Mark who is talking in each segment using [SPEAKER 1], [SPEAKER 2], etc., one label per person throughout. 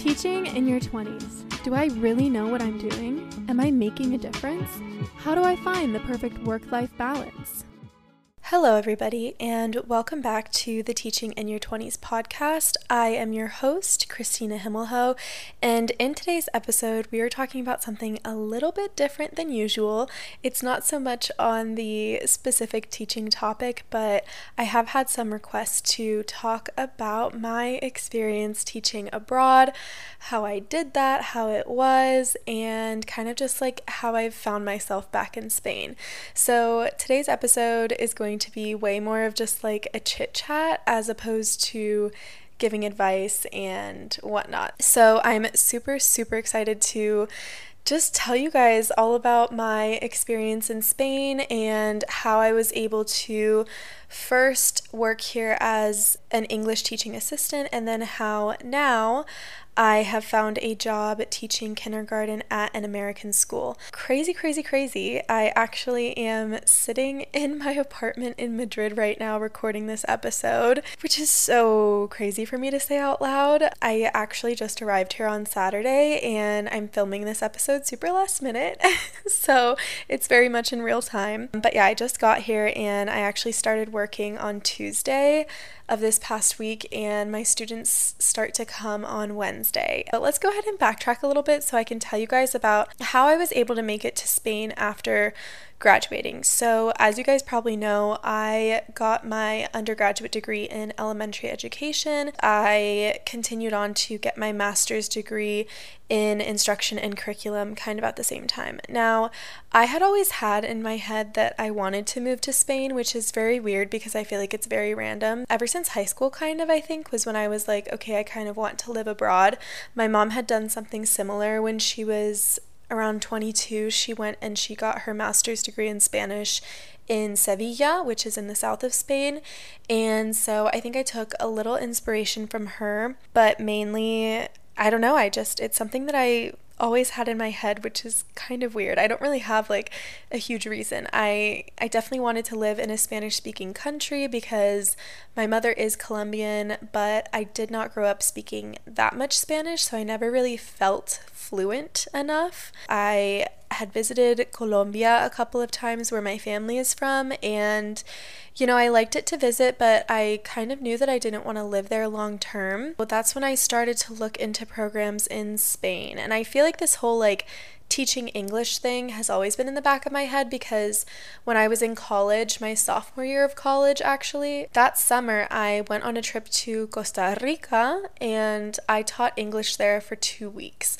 [SPEAKER 1] Teaching in your 20s. Do I really know what I'm doing? Am I making a difference? How do I find the perfect work life balance?
[SPEAKER 2] Hello, everybody, and welcome back to the Teaching in Your 20s podcast. I am your host, Christina Himmelho, and in today's episode, we are talking about something a little bit different than usual. It's not so much on the specific teaching topic, but I have had some requests to talk about my experience teaching abroad, how I did that, how it was, and kind of just like how I've found myself back in Spain. So today's episode is going to be way more of just like a chit chat as opposed to giving advice and whatnot. So I'm super, super excited to just tell you guys all about my experience in Spain and how I was able to first work here as an English teaching assistant and then how now I have found a job teaching kindergarten at an American school. Crazy, crazy, crazy. I actually am sitting in my apartment in Madrid right now recording this episode, which is so crazy for me to say out loud. I actually just arrived here on Saturday and I'm filming this episode super last minute, so it's very much in real time. But yeah, I just got here and I actually started working on Tuesday of this past week, and my students start to come on Wednesday. But let's go ahead and backtrack a little bit so I can tell you guys about how I was able to make it to Spain after graduating. So, as you guys probably know, I got my undergraduate degree in elementary education. I continued on to get my master's degree in instruction and curriculum kind of at the same time. Now, I had always had in my head that I wanted to move to Spain, which is very weird because I feel like it's very random. Ever since high school, kind of, I think, was when I was like, okay, I kind of want to live abroad. My mom had done something similar when she was around 22, she went and she got her master's degree in Spanish in Sevilla, which is in the south of Spain. And so I think I took a little inspiration from her, but mainly, I don't know, I just, it's something that I always had in my head which is kind of weird. I don't really have like a huge reason. I I definitely wanted to live in a Spanish speaking country because my mother is Colombian, but I did not grow up speaking that much Spanish, so I never really felt fluent enough. I had visited Colombia a couple of times where my family is from and you know, I liked it to visit, but I kind of knew that I didn't want to live there long term. But that's when I started to look into programs in Spain. And I feel like this whole like teaching English thing has always been in the back of my head because when I was in college, my sophomore year of college actually, that summer I went on a trip to Costa Rica and I taught English there for two weeks.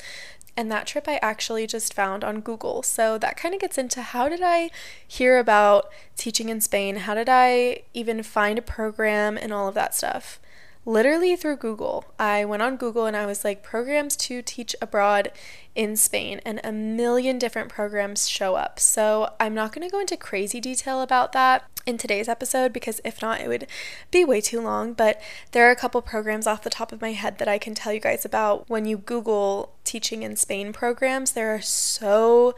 [SPEAKER 2] And that trip I actually just found on Google. So that kind of gets into how did I hear about teaching in Spain? How did I even find a program and all of that stuff? Literally through Google. I went on Google and I was like, programs to teach abroad in Spain, and a million different programs show up. So I'm not going to go into crazy detail about that in today's episode because if not, it would be way too long. But there are a couple programs off the top of my head that I can tell you guys about. When you Google teaching in Spain programs, there are so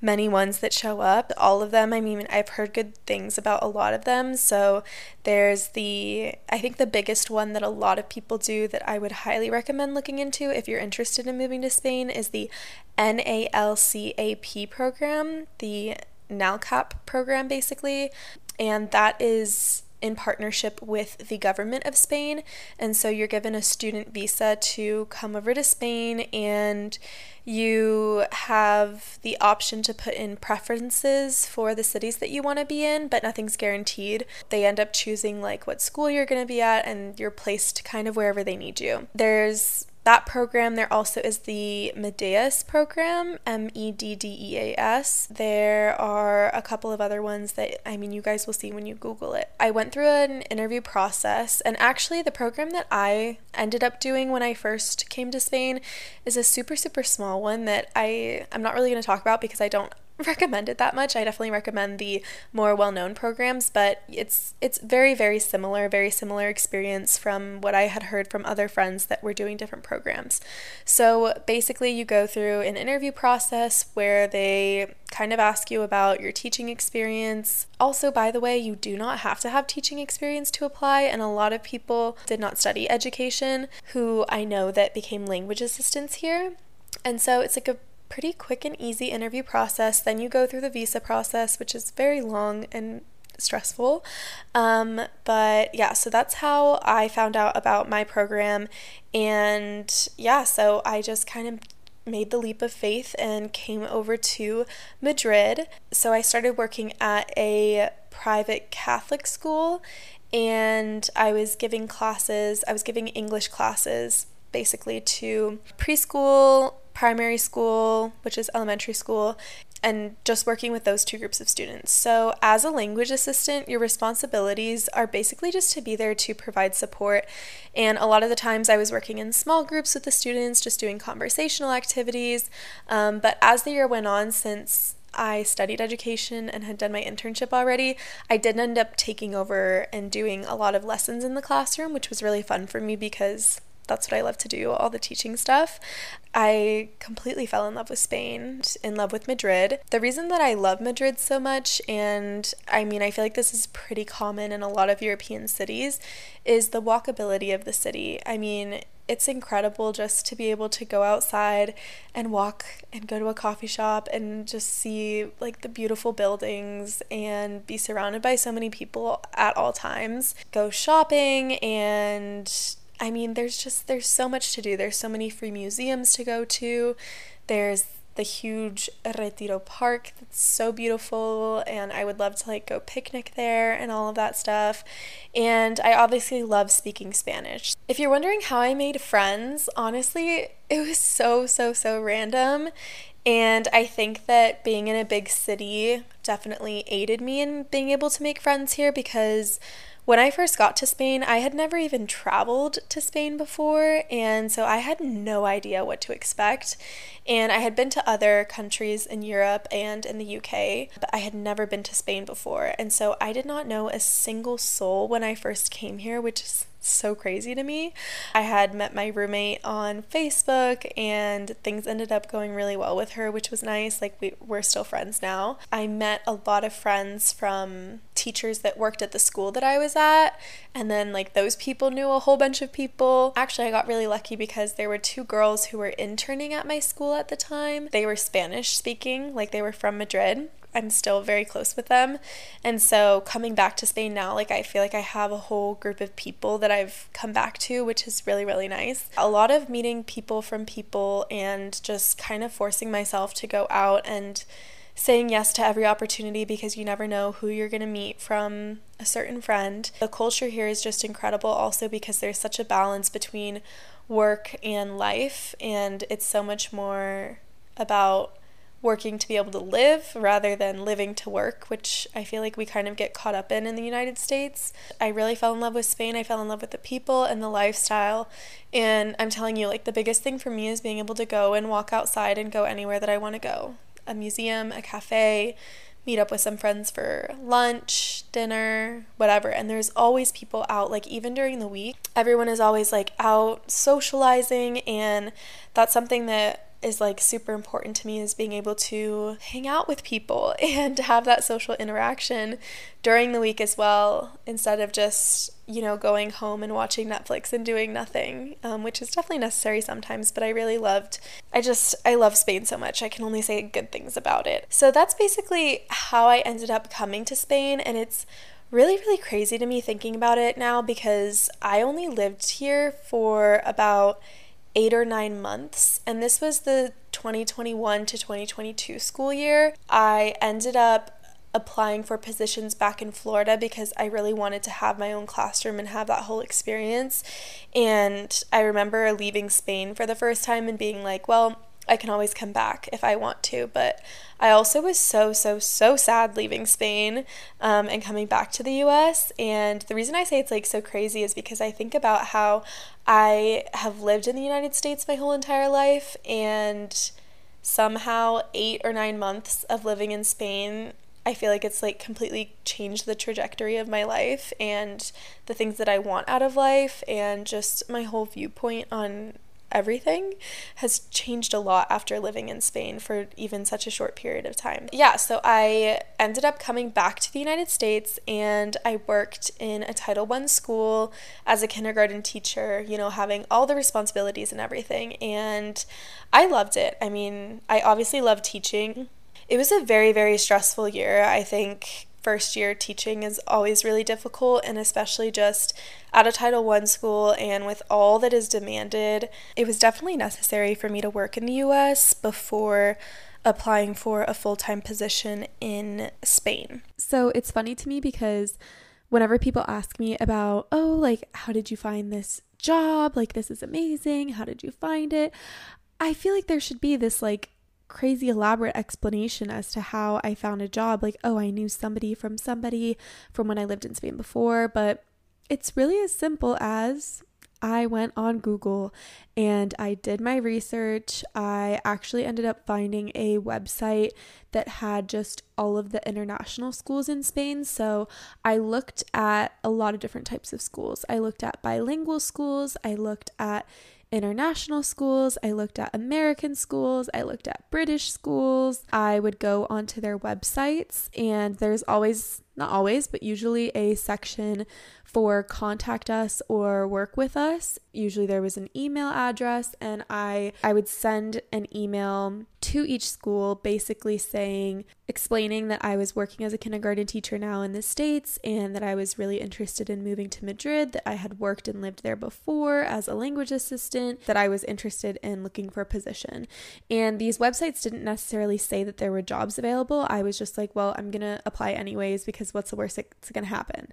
[SPEAKER 2] many ones that show up. All of them, I mean, I've heard good things about a lot of them. So there's the, I think the biggest one that a lot of people do that I would highly recommend looking into if you're interested in moving to Spain is the NALCAP program, the NALCAP program basically and that is in partnership with the government of Spain. And so you're given a student visa to come over to Spain, and you have the option to put in preferences for the cities that you want to be in, but nothing's guaranteed. They end up choosing like what school you're going to be at, and you're placed kind of wherever they need you. There's that program, there also is the Meddeas program, M E D D E A S. There are a couple of other ones that, I mean, you guys will see when you Google it. I went through an interview process, and actually, the program that I ended up doing when I first came to Spain is a super, super small one that I, I'm not really going to talk about because I don't recommend it that much. I definitely recommend the more well-known programs, but it's it's very very similar, very similar experience from what I had heard from other friends that were doing different programs. So basically you go through an interview process where they kind of ask you about your teaching experience. Also, by the way, you do not have to have teaching experience to apply, and a lot of people did not study education who I know that became language assistants here. And so it's like a pretty quick and easy interview process. Then you go through the visa process, which is very long and stressful. Um, but yeah, so that's how I found out about my program. And yeah, so I just kind of made the leap of faith and came over to Madrid. So I started working at a private Catholic school and I was giving classes, I was giving English classes basically to preschool primary school, which is elementary school, and just working with those two groups of students. So, as a language assistant, your responsibilities are basically just to be there to provide support. And a lot of the times I was working in small groups with the students, just doing conversational activities. Um, but as the year went on, since I studied education and had done my internship already, I did end up taking over and doing a lot of lessons in the classroom, which was really fun for me because that's what I love to do, all the teaching stuff. I completely fell in love with Spain, in love with Madrid. The reason that I love Madrid so much, and I mean, I feel like this is pretty common in a lot of European cities, is the walkability of the city. I mean, it's incredible just to be able to go outside and walk and go to a coffee shop and just see like the beautiful buildings and be surrounded by so many people at all times. Go shopping and I mean, there's just there's so much to do. There's so many free museums to go to. There's the huge Retiro Park that's so beautiful and I would love to like go picnic there and all of that stuff. And I obviously love speaking Spanish. If you're wondering how I made friends, honestly, it was so so so random. And I think that being in a big city definitely aided me in being able to make friends here because when I first got to Spain, I had never even traveled to Spain before, and so I had no idea what to expect. And I had been to other countries in Europe and in the UK, but I had never been to Spain before. And so I did not know a single soul when I first came here, which is so crazy to me. I had met my roommate on Facebook and things ended up going really well with her, which was nice. Like we we're still friends now. I met a lot of friends from teachers that worked at the school that I was at, and then like those people knew a whole bunch of people. Actually, I got really lucky because there were two girls who were interning at my school at the time. They were Spanish speaking, like they were from Madrid. I'm still very close with them. And so coming back to Spain now, like I feel like I have a whole group of people that I've come back to, which is really, really nice. A lot of meeting people from people and just kind of forcing myself to go out and saying yes to every opportunity because you never know who you're going to meet from a certain friend. The culture here is just incredible also because there's such a balance between work and life and it's so much more about working to be able to live rather than living to work, which I feel like we kind of get caught up in in the United States. I really fell in love with Spain. I fell in love with the people and the lifestyle. And I'm telling you, like, the biggest thing for me is being able to go and walk outside and go anywhere that I want to go a museum, a cafe, meet up with some friends for lunch, dinner, whatever. And there's always people out, like even during the week, everyone is always like out socializing. And that's something that is like super important to me is being able to hang out with people and have that social interaction during the week as well instead of just you know going home and watching netflix and doing nothing um, which is definitely necessary sometimes but i really loved i just i love spain so much i can only say good things about it. So that's basically how i ended up coming to spain and it's really really crazy to me thinking about it now because i only lived here for about eight or nine months, and this was the 2021 to 2022 school year. I ended up applying for positions back in Florida because I really wanted to have my own classroom and have that whole experience. And I remember leaving Spain for the first time and being like, well, I can always come back if I want to. But I also was so, so, so sad leaving Spain um, and coming back to the US. And the reason I say it's like so crazy is because I think about how I have lived in the United States my whole entire life and somehow eight or nine months of living in Spain I feel like it's like completely changed the trajectory of my life and the things that I want out of life and just my whole viewpoint on everything has changed a lot after living in Spain for even such a short period of time. Yeah, so I ended up coming back to the United States and I worked in a Title I school as a kindergarten teacher, you know, having all the responsibilities and everything. And I loved it. I mean, I obviously love teaching it was a very, very stressful year. I think first year teaching is always really difficult, and especially just at a Title I school and with all that is demanded, it was definitely necessary for me to work in the US before applying for a full time position in Spain.
[SPEAKER 1] So it's funny to me because whenever people ask me about, oh, like, how did you find this job? Like, this is amazing. How did you find it? I feel like there should be this, like, crazy elaborate explanation as to how I found a job. Like, oh, I knew somebody from somebody from when I lived in Spain before. But it's really as simple as I went on Google and I did my research. I actually ended up finding a website that had just all of the international schools in Spain. So I looked at a lot of different types of schools. I looked at bilingual schools, I looked at international schools, I looked at American schools, I looked at British schools. I would go onto their websites, and there's always, not always, but usually a section for contact us or work with us. Usually there was an email address and I I would send an email to each school basically saying explaining that I was working as a kindergarten teacher now in the states and that I was really interested in moving to Madrid, that I had worked and lived there before as a language assistant, that I was interested in looking for a position. And these websites didn't necessarily say that there were jobs available. I was just like, well, I'm going to apply anyways because what's the worst that's going to happen?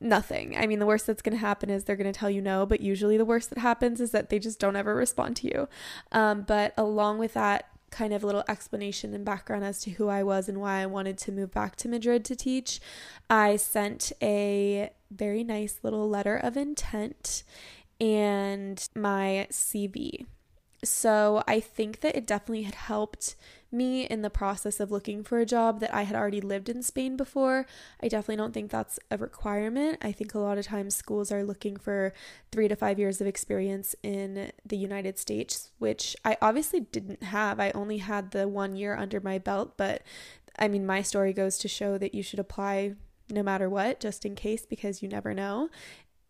[SPEAKER 1] nothing. I mean, the worst that's going to happen is they're going to tell you no, but usually the worst that happens is that they just don't ever respond to you. Um, but along with that, kind of little explanation and background as to who I was and why I wanted to move back to Madrid to teach, I sent a very nice little letter of intent and my CV. So I think that it definitely had helped me in the process of looking for a job that I had already lived in Spain before. I definitely don't think that's a requirement. I think a lot of times schools are looking for three to five years of experience in the United States, which I obviously didn't have. I only had the one year under my belt, but I mean, my story goes to show that you should apply no matter what, just in case, because you never know.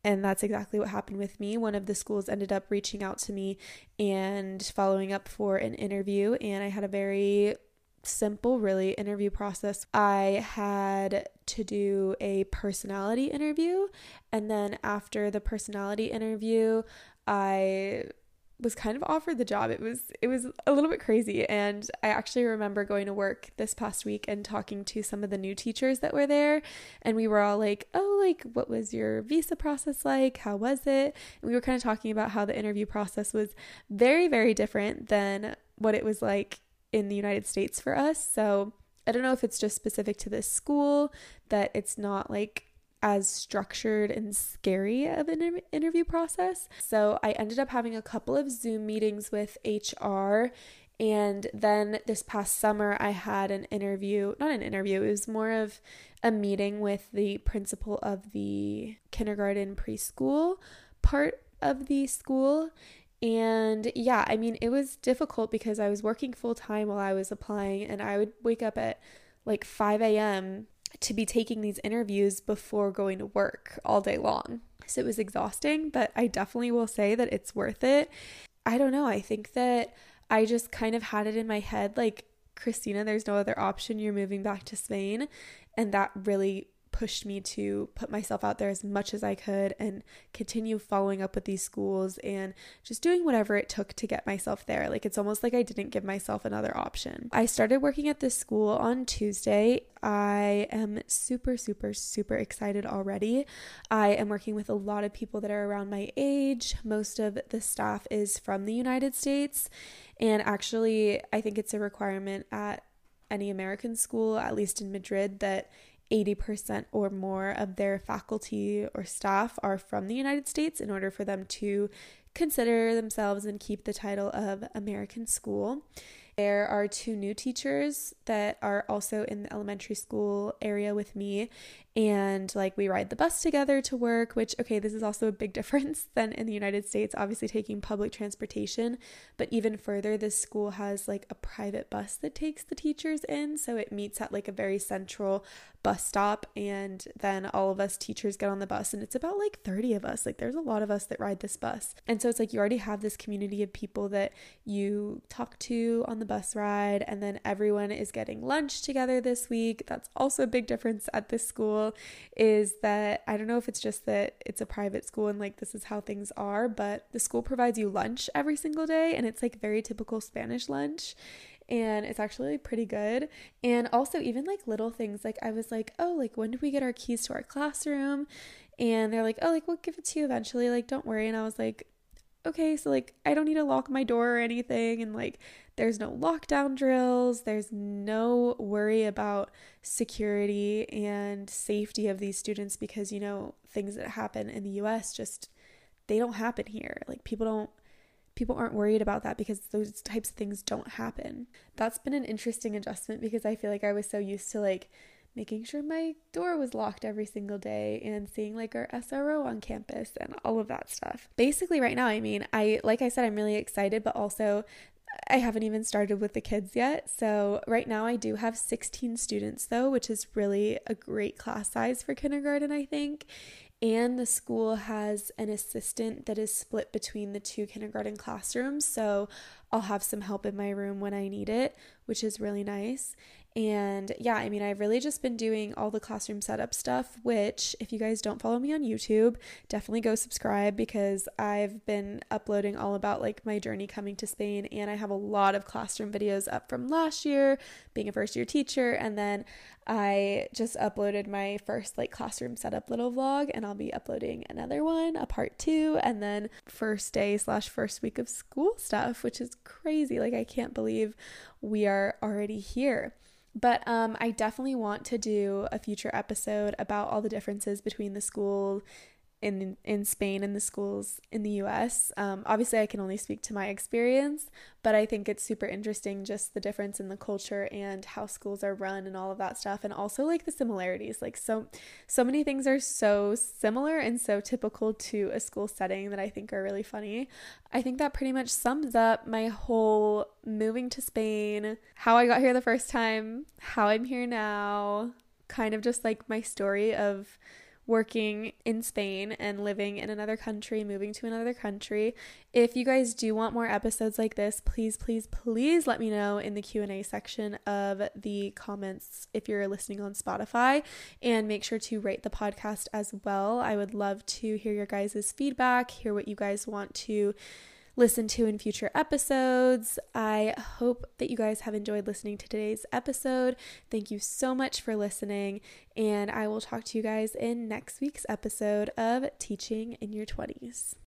[SPEAKER 1] And that's exactly what happened with me. One of the schools ended up reaching out to me and following up for an interview, and I had a very simple, really, interview process. I had to do a personality interview, and then after the personality interview, I was kind of offered the job. It was it was a little bit crazy and I actually remember going to work this past week and talking to some of the new teachers that were there and we were all like, "Oh, like what was your visa process like? How was it?" And we were kind of talking about how the interview process was very very different than what it was like in the United States for us. So, I don't know if it's just specific to this school that it's not like as structured and scary of an interview process. So I ended up having a couple of Zoom meetings with HR. And then this past summer, I had an interview, not an interview, it was more of a meeting with the principal of the kindergarten preschool part of the school. And yeah, I mean, it was difficult because I was working full time while I was applying, and I would wake up at like 5 a.m to be taking these interviews before going to work all day long. So it was exhausting, but I definitely will say that it's worth it. I don't know. I think that I just kind of had it in my head like, Christina, there's no other option. You're moving back to Spain. And that really pushed me to put myself out there as much as I could and continue following up with these schools and just doing whatever it took to get myself there. Like it's almost like I didn't give myself another option. I started working at this school on Tuesday. I am super, super, super excited already. I am working with a lot of people that are around my age. Most of the staff is from the United States. And actually, I think it's a requirement at any American school, at least in Madrid, that 80% or more of their faculty or staff are from the United States in order for them to consider themselves and keep the title of American school. There are two new teachers that are also in the elementary school area with me, and like we ride the bus together to work, which, okay, this is also a big difference than in the United States, obviously taking public transportation. But even further, this school has like a private bus that takes the teachers in. So it meets at like a very central bus stop. And then all of us teachers get on the bus, and it's about like 30 of us. Like there's a lot of us that ride this bus. And so it's like you already have this community of people that you talk to on the bus ride. And then everyone is getting lunch together this week. That's also a big difference at this school is that I don't know if it's just that it's a private school and like this is how things are, but the school provides you lunch every single day and it's like very typical Spanish lunch and it's actually pretty good. And also, even like little things, like I was like, oh, like when do we get our keys to our classroom? And they're like, oh, like we'll give it to you eventually, like don't worry. And I was like, okay, so like I don't need to lock my door or anything. And like there's no lockdown drills, there's no worry about security and safety of these students because, you know, things that happen in the US just they don't happen here. Like people don't people aren't worried about that because those types of things don't happen. That's been an interesting adjustment because I feel like I was so used to like making sure my door was locked every single day and seeing like our SRO on campus and all of that stuff. Basically right now, I mean, I like I said I'm really excited, but also I haven't even started with the kids yet. So, right now I do have 16 students though, which is really a great class size for kindergarten, I think. And the school has an assistant that is split between the two kindergarten classrooms. So, I'll have some help in my room when I need it, which is really nice. And yeah, I mean, I've really just been doing all the classroom setup stuff, which, if you guys don't follow me on YouTube, definitely go subscribe because I've been uploading all about like my journey coming to Spain. And I have a lot of classroom videos up from last year, being a first year teacher. And then I just uploaded my first like classroom setup little vlog, and I'll be uploading another one, a part two, and then first day slash first week of school stuff, which is crazy. Like, I can't believe we are already here. But um, I definitely want to do a future episode about all the differences between the school in in Spain and the schools in the US. Um, obviously, I can only speak to my experience, but I think it's super interesting just the difference in the culture and how schools are run and all of that stuff, and also like the similarities. Like so, so many things are so similar and so typical to a school setting that I think are really funny. I think that pretty much sums up my whole moving to Spain, how I got here the first time, how I'm here now, kind of just like my story of working in Spain and living in another country, moving to another country. If you guys do want more episodes like this, please please please let me know in the Q&A section of the comments if you're listening on Spotify and make sure to rate the podcast as well. I would love to hear your guys' feedback, hear what you guys want to listen to in future episodes. I hope that you guys have enjoyed listening to today's episode. Thank you so much for listening, and I will talk to you guys in next week's episode of Teaching in Your 20s.